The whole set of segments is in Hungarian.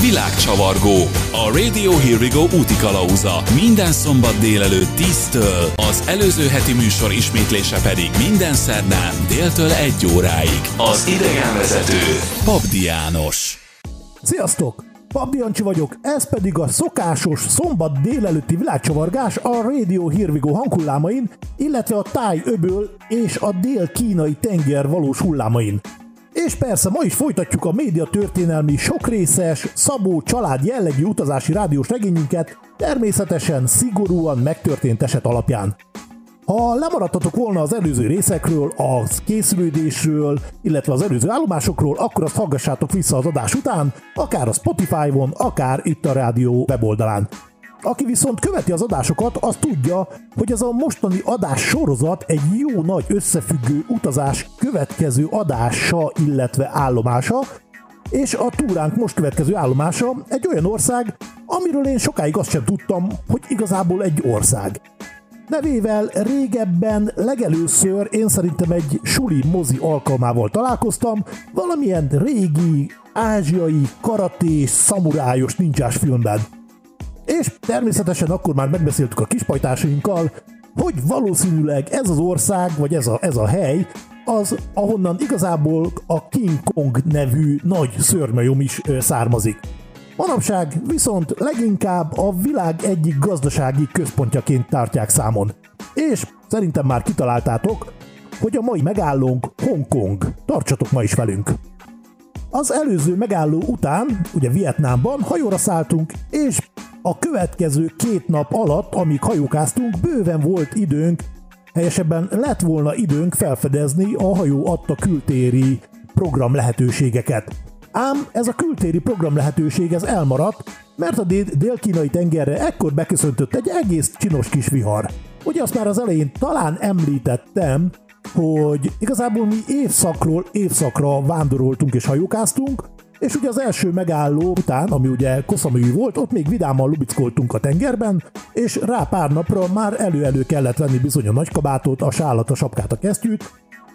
Világcsavargó. A Radio Here We Go úti kalauza. Minden szombat délelőtt 10-től, az előző heti műsor ismétlése pedig minden szerdán déltől 1 óráig. Az idegenvezető Pabdi János. Sziasztok! Pabdi Jancsi vagyok, ez pedig a szokásos szombat délelőtti világcsavargás a Radio Go hanghullámain, illetve a táj öböl és a dél-kínai tenger valós hullámain. És persze ma is folytatjuk a média történelmi sokrészes, szabó család jellegű utazási rádiós regényünket, természetesen szigorúan megtörtént eset alapján. Ha lemaradtatok volna az előző részekről, a készülődésről, illetve az előző állomásokról, akkor azt hallgassátok vissza az adás után, akár a Spotify-on, akár itt a rádió weboldalán. Aki viszont követi az adásokat, az tudja, hogy ez a mostani adás sorozat egy jó nagy összefüggő utazás következő adása, illetve állomása, és a túránk most következő állomása egy olyan ország, amiről én sokáig azt sem tudtam, hogy igazából egy ország. Nevével régebben legelőször én szerintem egy suli mozi alkalmával találkoztam, valamilyen régi, ázsiai, karatés, szamurájos nincsás filmben. És természetesen akkor már megbeszéltük a kispajtásainkkal, hogy valószínűleg ez az ország, vagy ez a, ez a hely, az, ahonnan igazából a King Kong nevű nagy szörmajom is származik. Manapság viszont leginkább a világ egyik gazdasági központjaként tartják számon. És szerintem már kitaláltátok, hogy a mai megállónk Hongkong. Tartsatok ma is velünk! Az előző megálló után, ugye Vietnámban hajóra szálltunk, és a következő két nap alatt, amíg hajókáztunk, bőven volt időnk, helyesebben lett volna időnk felfedezni a hajó adta kültéri program lehetőségeket. Ám ez a kültéri program lehetőség ez elmaradt, mert a dél-kínai tengerre ekkor beköszöntött egy egész csinos kis vihar. Ugye azt már az elején talán említettem, hogy igazából mi évszakról évszakra vándoroltunk és hajókáztunk, és ugye az első megálló után, ami ugye koszamű volt, ott még vidáman lubickoltunk a tengerben, és rá pár napra már elő-elő kellett venni bizony a nagykabátot, a sálat, a sapkát, a kesztyűt,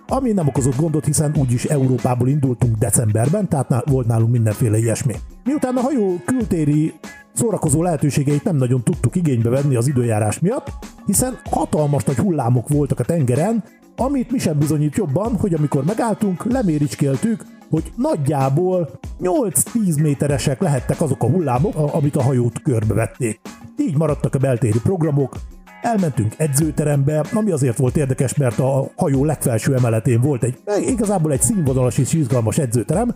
ami nem okozott gondot, hiszen úgyis Európából indultunk decemberben, tehát volt nálunk mindenféle ilyesmi. Miután a hajó kültéri szórakozó lehetőségeit nem nagyon tudtuk igénybe venni az időjárás miatt, hiszen hatalmas nagy hullámok voltak a tengeren, amit mi sem bizonyít jobban, hogy amikor megálltunk, leméricskéltük, hogy nagyjából 8-10 méteresek lehettek azok a hullámok, amit a hajót körbevették. Így maradtak a beltéri programok, Elmentünk edzőterembe, ami azért volt érdekes, mert a hajó legfelső emeletén volt egy igazából egy színvonalas és izgalmas edzőterem,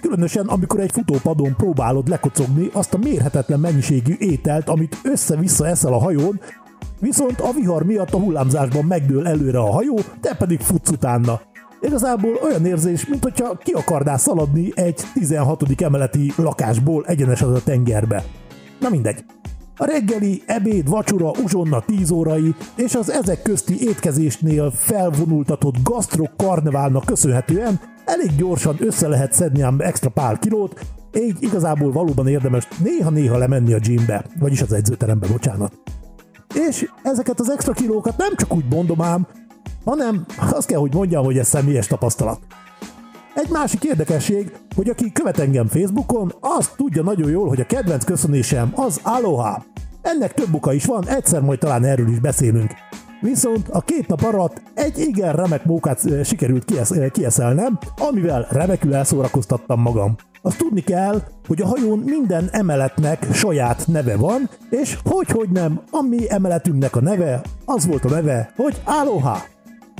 Különösen, amikor egy futópadon próbálod lekocogni azt a mérhetetlen mennyiségű ételt, amit össze-vissza eszel a hajón, viszont a vihar miatt a hullámzásban megdől előre a hajó, te pedig futsz utána. Igazából olyan érzés, mint hogyha ki akarnál szaladni egy 16. emeleti lakásból egyenesen a tengerbe. Na mindegy. A reggeli, ebéd, vacsora, uzsonna 10 órai és az ezek közti étkezésnél felvonultatott gasztrok karneválnak köszönhetően elég gyorsan össze lehet szedni ám extra pár kilót, így igazából valóban érdemes néha-néha lemenni a gymbe, vagyis az edzőterembe, bocsánat. És ezeket az extra kilókat nem csak úgy mondom ám, hanem azt kell, hogy mondjam, hogy ez személyes tapasztalat. Egy másik érdekesség, hogy aki követ engem Facebookon, azt tudja nagyon jól, hogy a kedvenc köszönésem az Aloha. Ennek több oka is van, egyszer majd talán erről is beszélünk. Viszont a két nap alatt egy igen remek mókát sikerült kiesz, kieszelnem, amivel remekül elszórakoztattam magam. Azt tudni kell, hogy a hajón minden emeletnek saját neve van, és hogy hogy nem, a mi emeletünknek a neve, az volt a neve, hogy Aloha.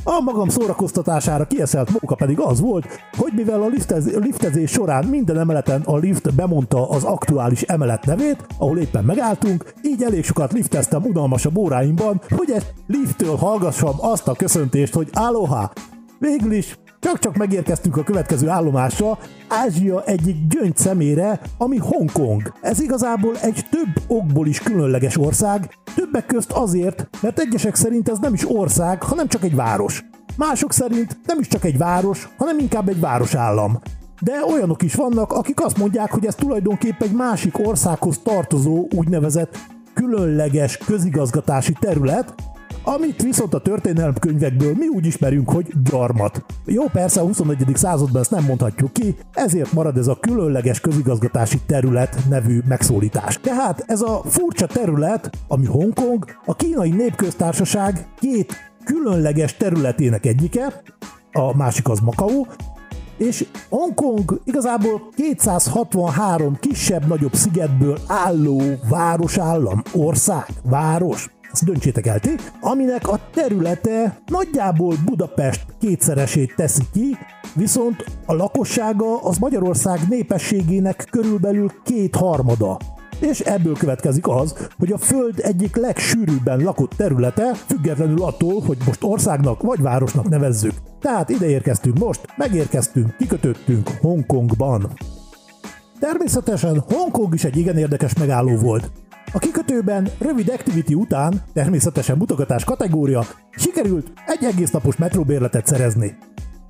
A magam szórakoztatására kieszelt móka pedig az volt, hogy mivel a liftez, liftezés során minden emeleten a lift bemondta az aktuális emelet nevét, ahol éppen megálltunk, így elég sokat lifteztem unalmasabb óráimban, hogy egy lifttől hallgassam azt a köszöntést, hogy Aloha! Végül is csak-csak megérkeztünk a következő állomásra, Ázsia egyik gyöngy szemére, ami Hongkong. Ez igazából egy több okból is különleges ország, többek közt azért, mert egyesek szerint ez nem is ország, hanem csak egy város. Mások szerint nem is csak egy város, hanem inkább egy városállam. De olyanok is vannak, akik azt mondják, hogy ez tulajdonképpen egy másik országhoz tartozó úgynevezett különleges közigazgatási terület, amit viszont a történelemkönyvekből mi úgy ismerünk, hogy gyarmat. Jó, persze a 21. században ezt nem mondhatjuk ki, ezért marad ez a különleges közigazgatási terület nevű megszólítás. Tehát ez a furcsa terület, ami Hongkong, a kínai népköztársaság két különleges területének egyike, a másik az Macau, és Hongkong igazából 263 kisebb-nagyobb szigetből álló városállam, ország, város, ezt döntsétek el ti, aminek a területe nagyjából Budapest kétszeresét teszi ki, viszont a lakossága az Magyarország népességének körülbelül kétharmada. És ebből következik az, hogy a Föld egyik legsűrűbben lakott területe, függetlenül attól, hogy most országnak vagy városnak nevezzük. Tehát ide érkeztünk most, megérkeztünk, kikötöttünk Hongkongban. Természetesen Hongkong is egy igen érdekes megálló volt. A kikötőben rövid activity után, természetesen mutogatás kategória, sikerült egy egész napos metróbérletet szerezni.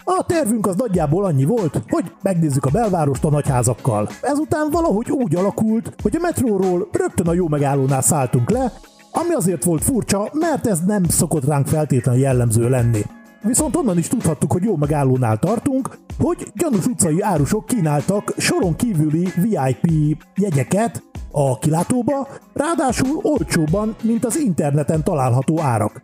A tervünk az nagyjából annyi volt, hogy megnézzük a belvárost a nagyházakkal. Ezután valahogy úgy alakult, hogy a metróról rögtön a jó megállónál szálltunk le, ami azért volt furcsa, mert ez nem szokott ránk feltétlenül jellemző lenni. Viszont onnan is tudhattuk, hogy jó megállónál tartunk, hogy gyanús utcai árusok kínáltak soron kívüli VIP jegyeket a kilátóba, ráadásul olcsóban, mint az interneten található árak.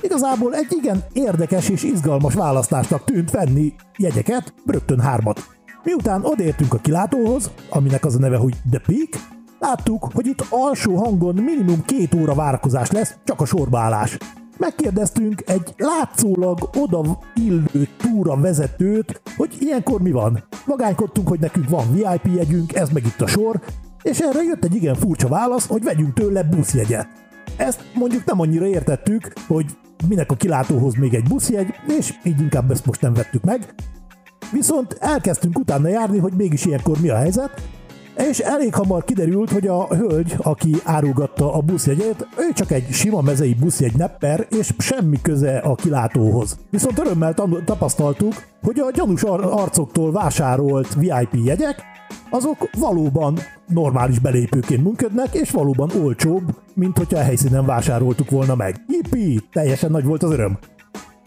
Igazából egy igen érdekes és izgalmas választásnak tűnt venni jegyeket, rögtön hármat. Miután odértünk a kilátóhoz, aminek az a neve, hogy The Peak, láttuk, hogy itt alsó hangon minimum két óra várakozás lesz, csak a sorbaállás. Megkérdeztünk egy látszólag oda illő túra vezetőt, hogy ilyenkor mi van. Magánykodtunk, hogy nekünk van VIP jegyünk, ez meg itt a sor, és erre jött egy igen furcsa válasz, hogy vegyünk tőle buszjegyet. Ezt mondjuk nem annyira értettük, hogy minek a kilátóhoz még egy buszjegy, és így inkább ezt most nem vettük meg. Viszont elkezdtünk utána járni, hogy mégis ilyenkor mi a helyzet, és elég hamar kiderült, hogy a hölgy, aki árulgatta a buszjegyét, ő csak egy sima mezei buszjegy nepper, és semmi köze a kilátóhoz. Viszont örömmel tapasztaltuk, hogy a gyanús ar- arcoktól vásárolt VIP jegyek, azok valóban normális belépőként működnek, és valóban olcsóbb, mint hogyha a helyszínen vásároltuk volna meg. Jippi! Teljesen nagy volt az öröm.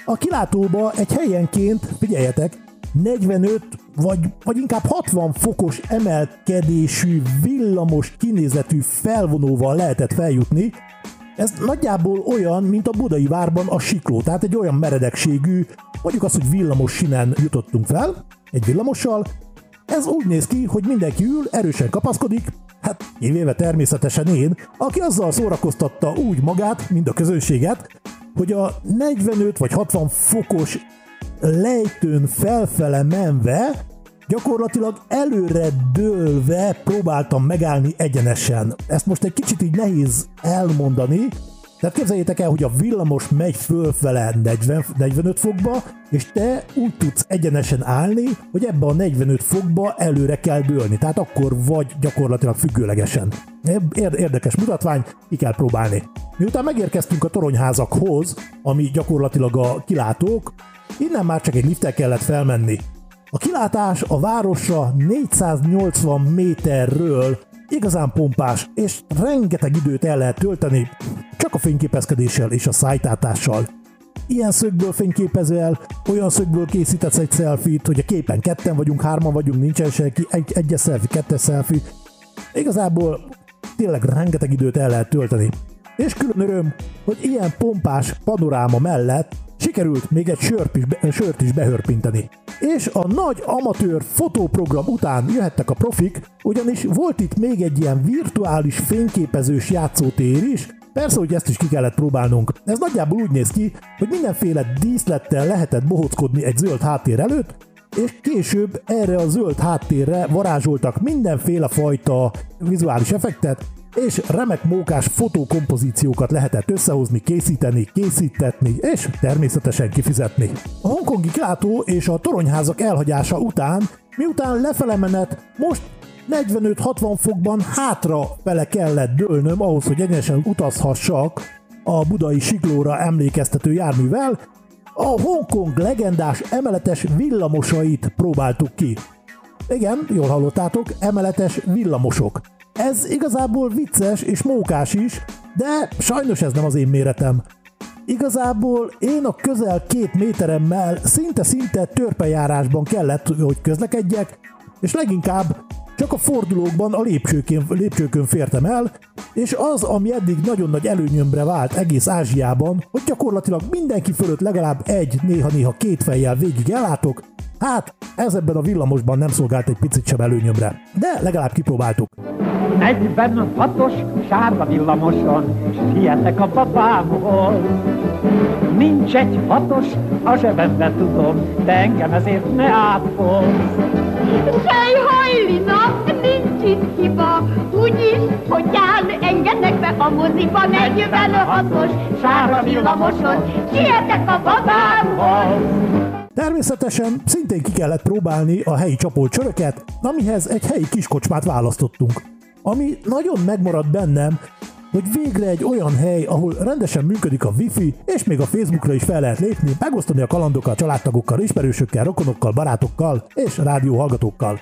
A kilátóba egy helyenként, figyeljetek, 45 vagy, vagy inkább 60 fokos emelkedésű, villamos kinézetű felvonóval lehetett feljutni. Ez nagyjából olyan, mint a budai várban a sikló, tehát egy olyan meredekségű, mondjuk azt, hogy villamos sinen jutottunk fel, egy villamossal. Ez úgy néz ki, hogy mindenki ül, erősen kapaszkodik, hát kivéve természetesen én, aki azzal szórakoztatta úgy magát, mint a közönséget, hogy a 45 vagy 60 fokos lejtőn felfele menve, gyakorlatilag előre dőlve próbáltam megállni egyenesen. Ezt most egy kicsit így nehéz elmondani, tehát képzeljétek el, hogy a villamos megy fölfele 40, 45 fokba, és te úgy tudsz egyenesen állni, hogy ebbe a 45 fokba előre kell dőlni. Tehát akkor vagy gyakorlatilag függőlegesen. Érdekes mutatvány, ki kell próbálni. Miután megérkeztünk a toronyházakhoz, ami gyakorlatilag a kilátók, Innen már csak egy liftel kellett felmenni. A kilátás a városra 480 méterről igazán pompás, és rengeteg időt el lehet tölteni csak a fényképezkedéssel és a szájtátással. Ilyen szögből fényképezel, olyan szögből készítesz egy selfie hogy a képen ketten vagyunk, hárman vagyunk, nincsen senki, egy, egyes selfie, kettes selfie. Igazából tényleg rengeteg időt el lehet tölteni. És külön öröm, hogy ilyen pompás panoráma mellett sikerült még egy sört is, be, sört is behörpinteni. És a nagy amatőr fotóprogram után jöhettek a profik, ugyanis volt itt még egy ilyen virtuális fényképezős játszótér is, Persze, hogy ezt is ki kellett próbálnunk. Ez nagyjából úgy néz ki, hogy mindenféle díszlettel lehetett bohockodni egy zöld háttér előtt, és később erre a zöld háttérre varázsoltak mindenféle fajta vizuális effektet, és remek mókás fotókompozíciókat lehetett összehozni, készíteni, készítetni, és természetesen kifizetni. A hongkongi kilátó és a toronyházak elhagyása után, miután lefele menet, most 45-60 fokban hátra fele kellett dőlnöm ahhoz, hogy egyenesen utazhassak a budai siklóra emlékeztető járművel, A Hongkong legendás emeletes villamosait próbáltuk ki. Igen, jól hallottátok, emeletes villamosok. Ez igazából vicces és mókás is, de sajnos ez nem az én méretem. Igazából én a közel két méteremmel szinte-szinte törpejárásban kellett, hogy közlekedjek, és leginkább csak a fordulókban a lépcsőkön, lépcsőkön fértem el, és az, ami eddig nagyon nagy előnyömbre vált egész Ázsiában, hogy gyakorlatilag mindenki fölött legalább egy, néha-néha két fejjel végig ellátok, hát ez ebben a villamosban nem szolgált egy picit sem előnyömre. De legalább kipróbáltuk. 46-os sárga villamoson, sietek a babámhoz. Nincs egy hatos, a zsebemben tudom, de engem ezért ne áthoz. Sej hajlina, itt hiba, úgyis, hogy jár, engednek be a moziba, 46-os sárga villamoson, sietek a babámhoz. Természetesen szintén ki kellett próbálni a helyi csapolcsöröket, amihez egy helyi kiskocsmát választottunk. Ami nagyon megmaradt bennem, hogy végre egy olyan hely, ahol rendesen működik a wifi, és még a Facebookra is fel lehet lépni, megosztani a kalandokkal, családtagokkal, ismerősökkel, rokonokkal, barátokkal és rádióhallgatókkal.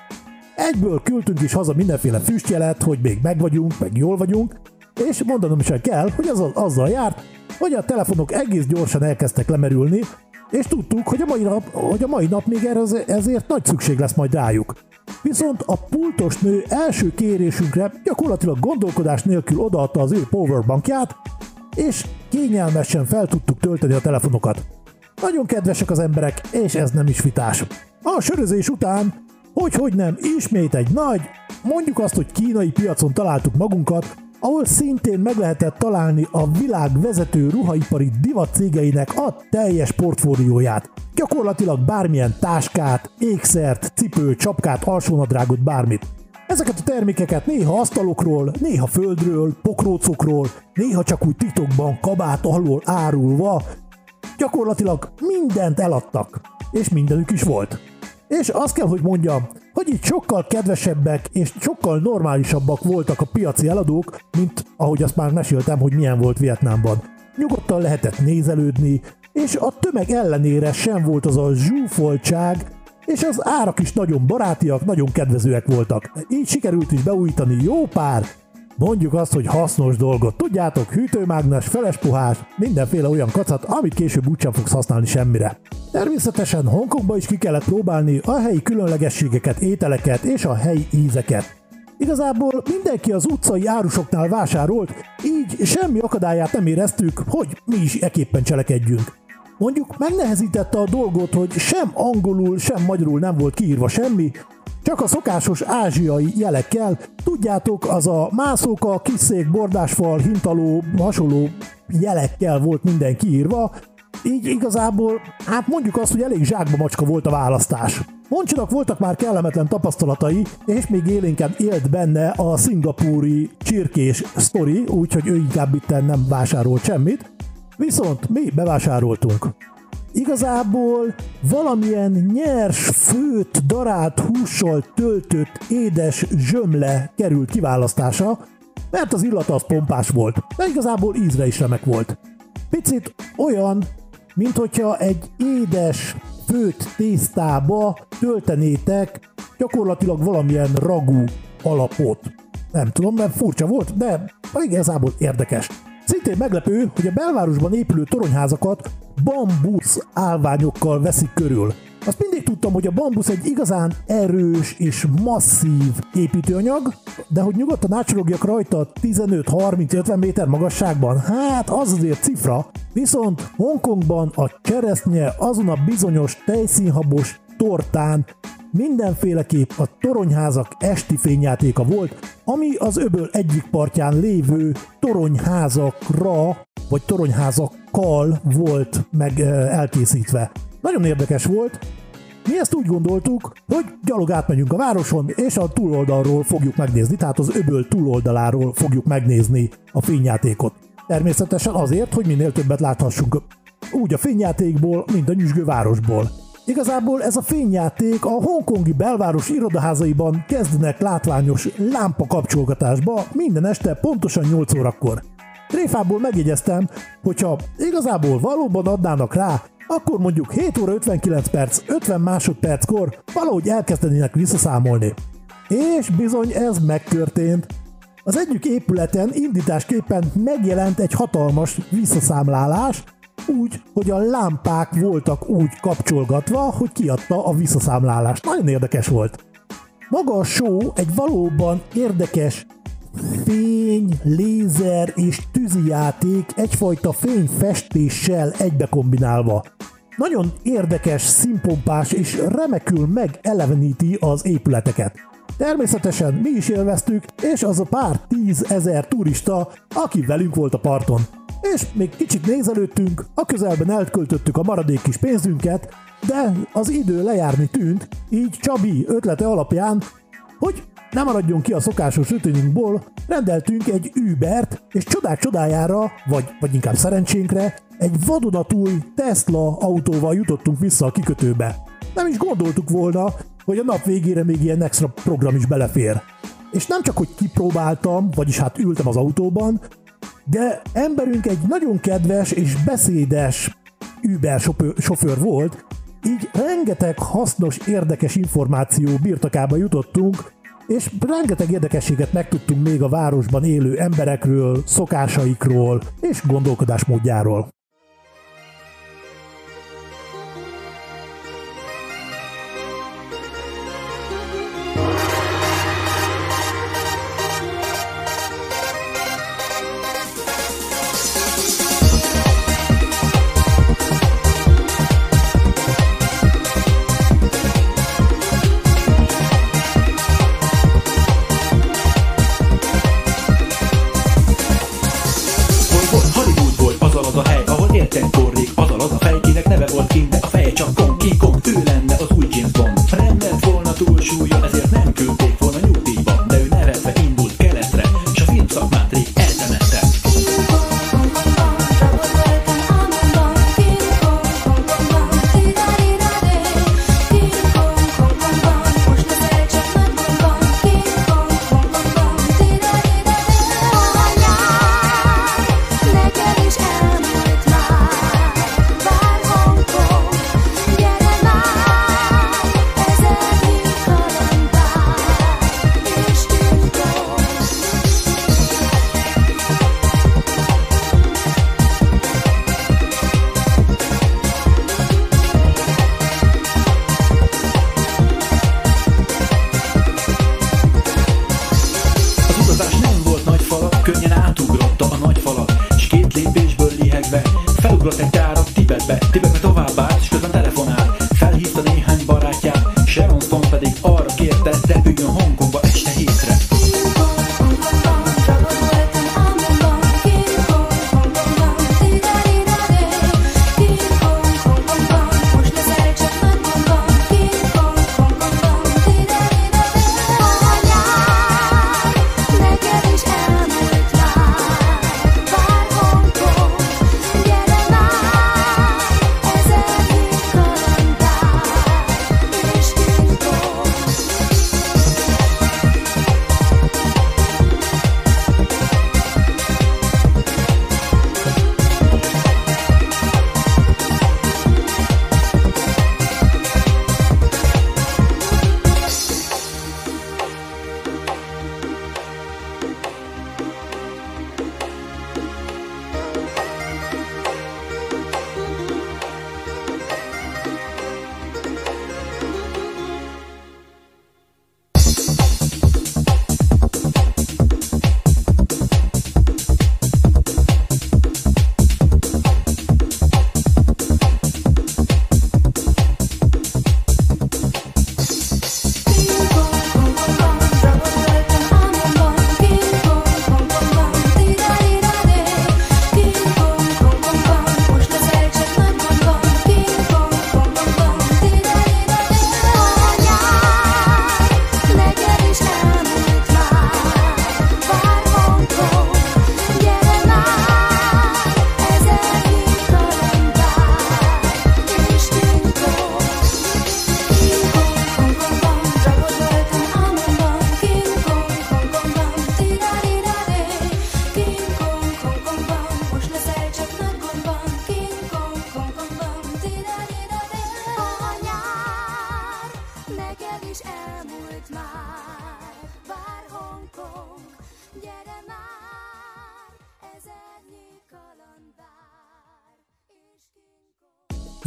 Egyből küldtünk is haza mindenféle füstjelet, hogy még megvagyunk, meg jól vagyunk, és mondanom sem kell, hogy az azzal járt, hogy a telefonok egész gyorsan elkezdtek lemerülni, és tudtuk, hogy a mai nap, hogy a mai nap még erre ezért nagy szükség lesz majd rájuk. Viszont a pultos nő első kérésünkre gyakorlatilag gondolkodás nélkül odaadta az ő powerbankját, és kényelmesen fel tudtuk tölteni a telefonokat. Nagyon kedvesek az emberek, és ez nem is vitás. A sörözés után, hogy hogy nem, ismét egy nagy, mondjuk azt, hogy kínai piacon találtuk magunkat, ahol szintén meg lehetett találni a világ vezető ruhaipari divat cégeinek a teljes portfólióját. Gyakorlatilag bármilyen táskát, ékszert, cipő, csapkát, alsónadrágot, bármit. Ezeket a termékeket néha asztalokról, néha földről, pokrócokról, néha csak úgy titokban kabát alól árulva, gyakorlatilag mindent eladtak, és mindenük is volt. És azt kell, hogy mondjam, hogy itt sokkal kedvesebbek és sokkal normálisabbak voltak a piaci eladók, mint ahogy azt már meséltem, hogy milyen volt Vietnámban. Nyugodtan lehetett nézelődni, és a tömeg ellenére sem volt az a zsúfoltság, és az árak is nagyon barátiak, nagyon kedvezőek voltak. Így sikerült is beújítani jó pár Mondjuk azt, hogy hasznos dolgot. Tudjátok, hűtőmágnes, felespuhás, mindenféle olyan kacat, amit később úgysem fogsz használni semmire. Természetesen Hongkongba is ki kellett próbálni a helyi különlegességeket, ételeket és a helyi ízeket. Igazából mindenki az utcai árusoknál vásárolt, így semmi akadályát nem éreztük, hogy mi is eképpen cselekedjünk. Mondjuk megnehezítette a dolgot, hogy sem angolul, sem magyarul nem volt kiírva semmi, csak a szokásos ázsiai jelekkel, tudjátok, az a mászóka, kiszék, bordásfal, hintaló, hasonló jelekkel volt minden kiírva, így igazából, hát mondjuk azt, hogy elég zsákba macska volt a választás. Moncsinak voltak már kellemetlen tapasztalatai, és még élénken élt benne a szingapúri csirkés sztori, úgyhogy ő inkább itt nem vásárolt semmit. Viszont mi bevásároltunk. Igazából valamilyen nyers, főt, darált hússal töltött édes zsömle került kiválasztása, mert az illata az pompás volt, de igazából ízre is remek volt. Picit olyan, mint hogyha egy édes, főt tésztába töltenétek gyakorlatilag valamilyen ragú alapot. Nem tudom, mert furcsa volt, de igazából érdekes. Szintén meglepő, hogy a belvárosban épülő toronyházakat bambusz állványokkal veszik körül. Azt mindig tudtam, hogy a bambusz egy igazán erős és masszív építőanyag, de hogy nyugodtan átcsirogjak rajta 15-30-50 méter magasságban, hát az azért cifra. Viszont Hongkongban a cseresznye azon a bizonyos tejszínhabos tortán mindenféleképp a toronyházak esti fényjátéka volt, ami az öböl egyik partján lévő toronyházakra, vagy toronyházakkal volt meg elkészítve. Nagyon érdekes volt, mi ezt úgy gondoltuk, hogy gyalog átmegyünk a városon, és a túloldalról fogjuk megnézni, tehát az öböl túloldaláról fogjuk megnézni a fényjátékot. Természetesen azért, hogy minél többet láthassunk úgy a fényjátékból, mint a nyüzsgő városból. Igazából ez a fényjáték a hongkongi belváros irodaházaiban kezdenek látványos lámpa kapcsolgatásba minden este pontosan 8 órakor. Tréfából megjegyeztem, hogyha igazából valóban adnának rá akkor mondjuk 7 óra 59 perc, 50 másodperckor valahogy elkezdenének visszaszámolni. És bizony ez megtörtént. Az egyik épületen indításképpen megjelent egy hatalmas visszaszámlálás, úgy, hogy a lámpák voltak úgy kapcsolgatva, hogy kiadta a visszaszámlálást. Nagyon érdekes volt. Maga a show egy valóban érdekes fény, lézer és tűzijáték egyfajta fényfestéssel egybe kombinálva. Nagyon érdekes, színpompás és remekül megeleveníti az épületeket. Természetesen mi is élveztük, és az a pár tízezer turista, aki velünk volt a parton. És még kicsit nézelődtünk, a közelben elköltöttük a maradék kis pénzünket, de az idő lejárni tűnt, így Csabi ötlete alapján, hogy nem maradjon ki a szokásos rutinünkból, rendeltünk egy Ubert, és csodák csodájára, vagy, vagy inkább szerencsénkre, egy vadonatúj Tesla autóval jutottunk vissza a kikötőbe. Nem is gondoltuk volna, hogy a nap végére még ilyen extra program is belefér. És nem csak, hogy kipróbáltam, vagyis hát ültem az autóban, de emberünk egy nagyon kedves és beszédes Uber sofőr volt, így rengeteg hasznos, érdekes információ birtokába jutottunk, és rengeteg érdekességet megtudtunk még a városban élő emberekről, szokásaikról és gondolkodásmódjáról. Felugrott egy tára Tibetbe, Tibetbe tovább állt, és közben telefonál. Felhívta néhány barátját, Sharon Stone pedig arra kérte, repüljön hol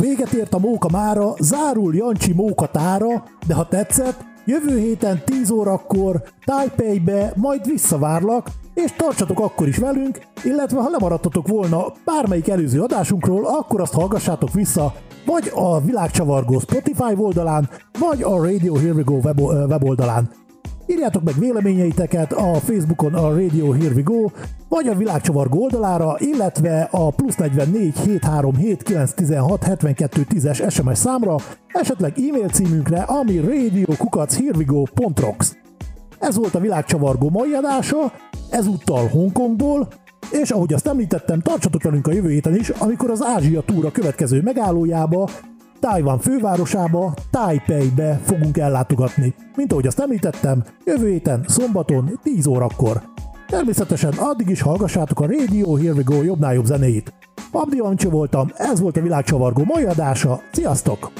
Véget ért a móka mára, zárul Jancsi mókatára, de ha tetszett, jövő héten 10 órakor Taipei-be majd visszavárlak, és tartsatok akkor is velünk, illetve ha lemaradtatok volna bármelyik előző adásunkról, akkor azt hallgassátok vissza vagy a Világcsavargó Spotify oldalán, vagy a Radio Here We Go web, weboldalán. Írjátok meg véleményeiteket a Facebookon a Radio Here We Go, vagy a Világcsavargó oldalára, illetve a plusz 44 737 916 72 10-es SMS számra, esetleg e-mail címünkre, ami radiokukachherewego.rocks. Ez volt a Világcsavargó mai adása, ezúttal Hongkongból, és ahogy azt említettem, tartsatok velünk a jövő héten is, amikor az Ázsia túra következő megállójába, Tájvan fővárosába, Taipei-be fogunk ellátogatni. Mint ahogy azt említettem, jövő héten, szombaton, 10 órakor. Természetesen addig is hallgassátok a Radio Here We Go jobbnál jobb zenéit. Abdi Ancsi voltam, ez volt a világcsavargó mai adása, sziasztok!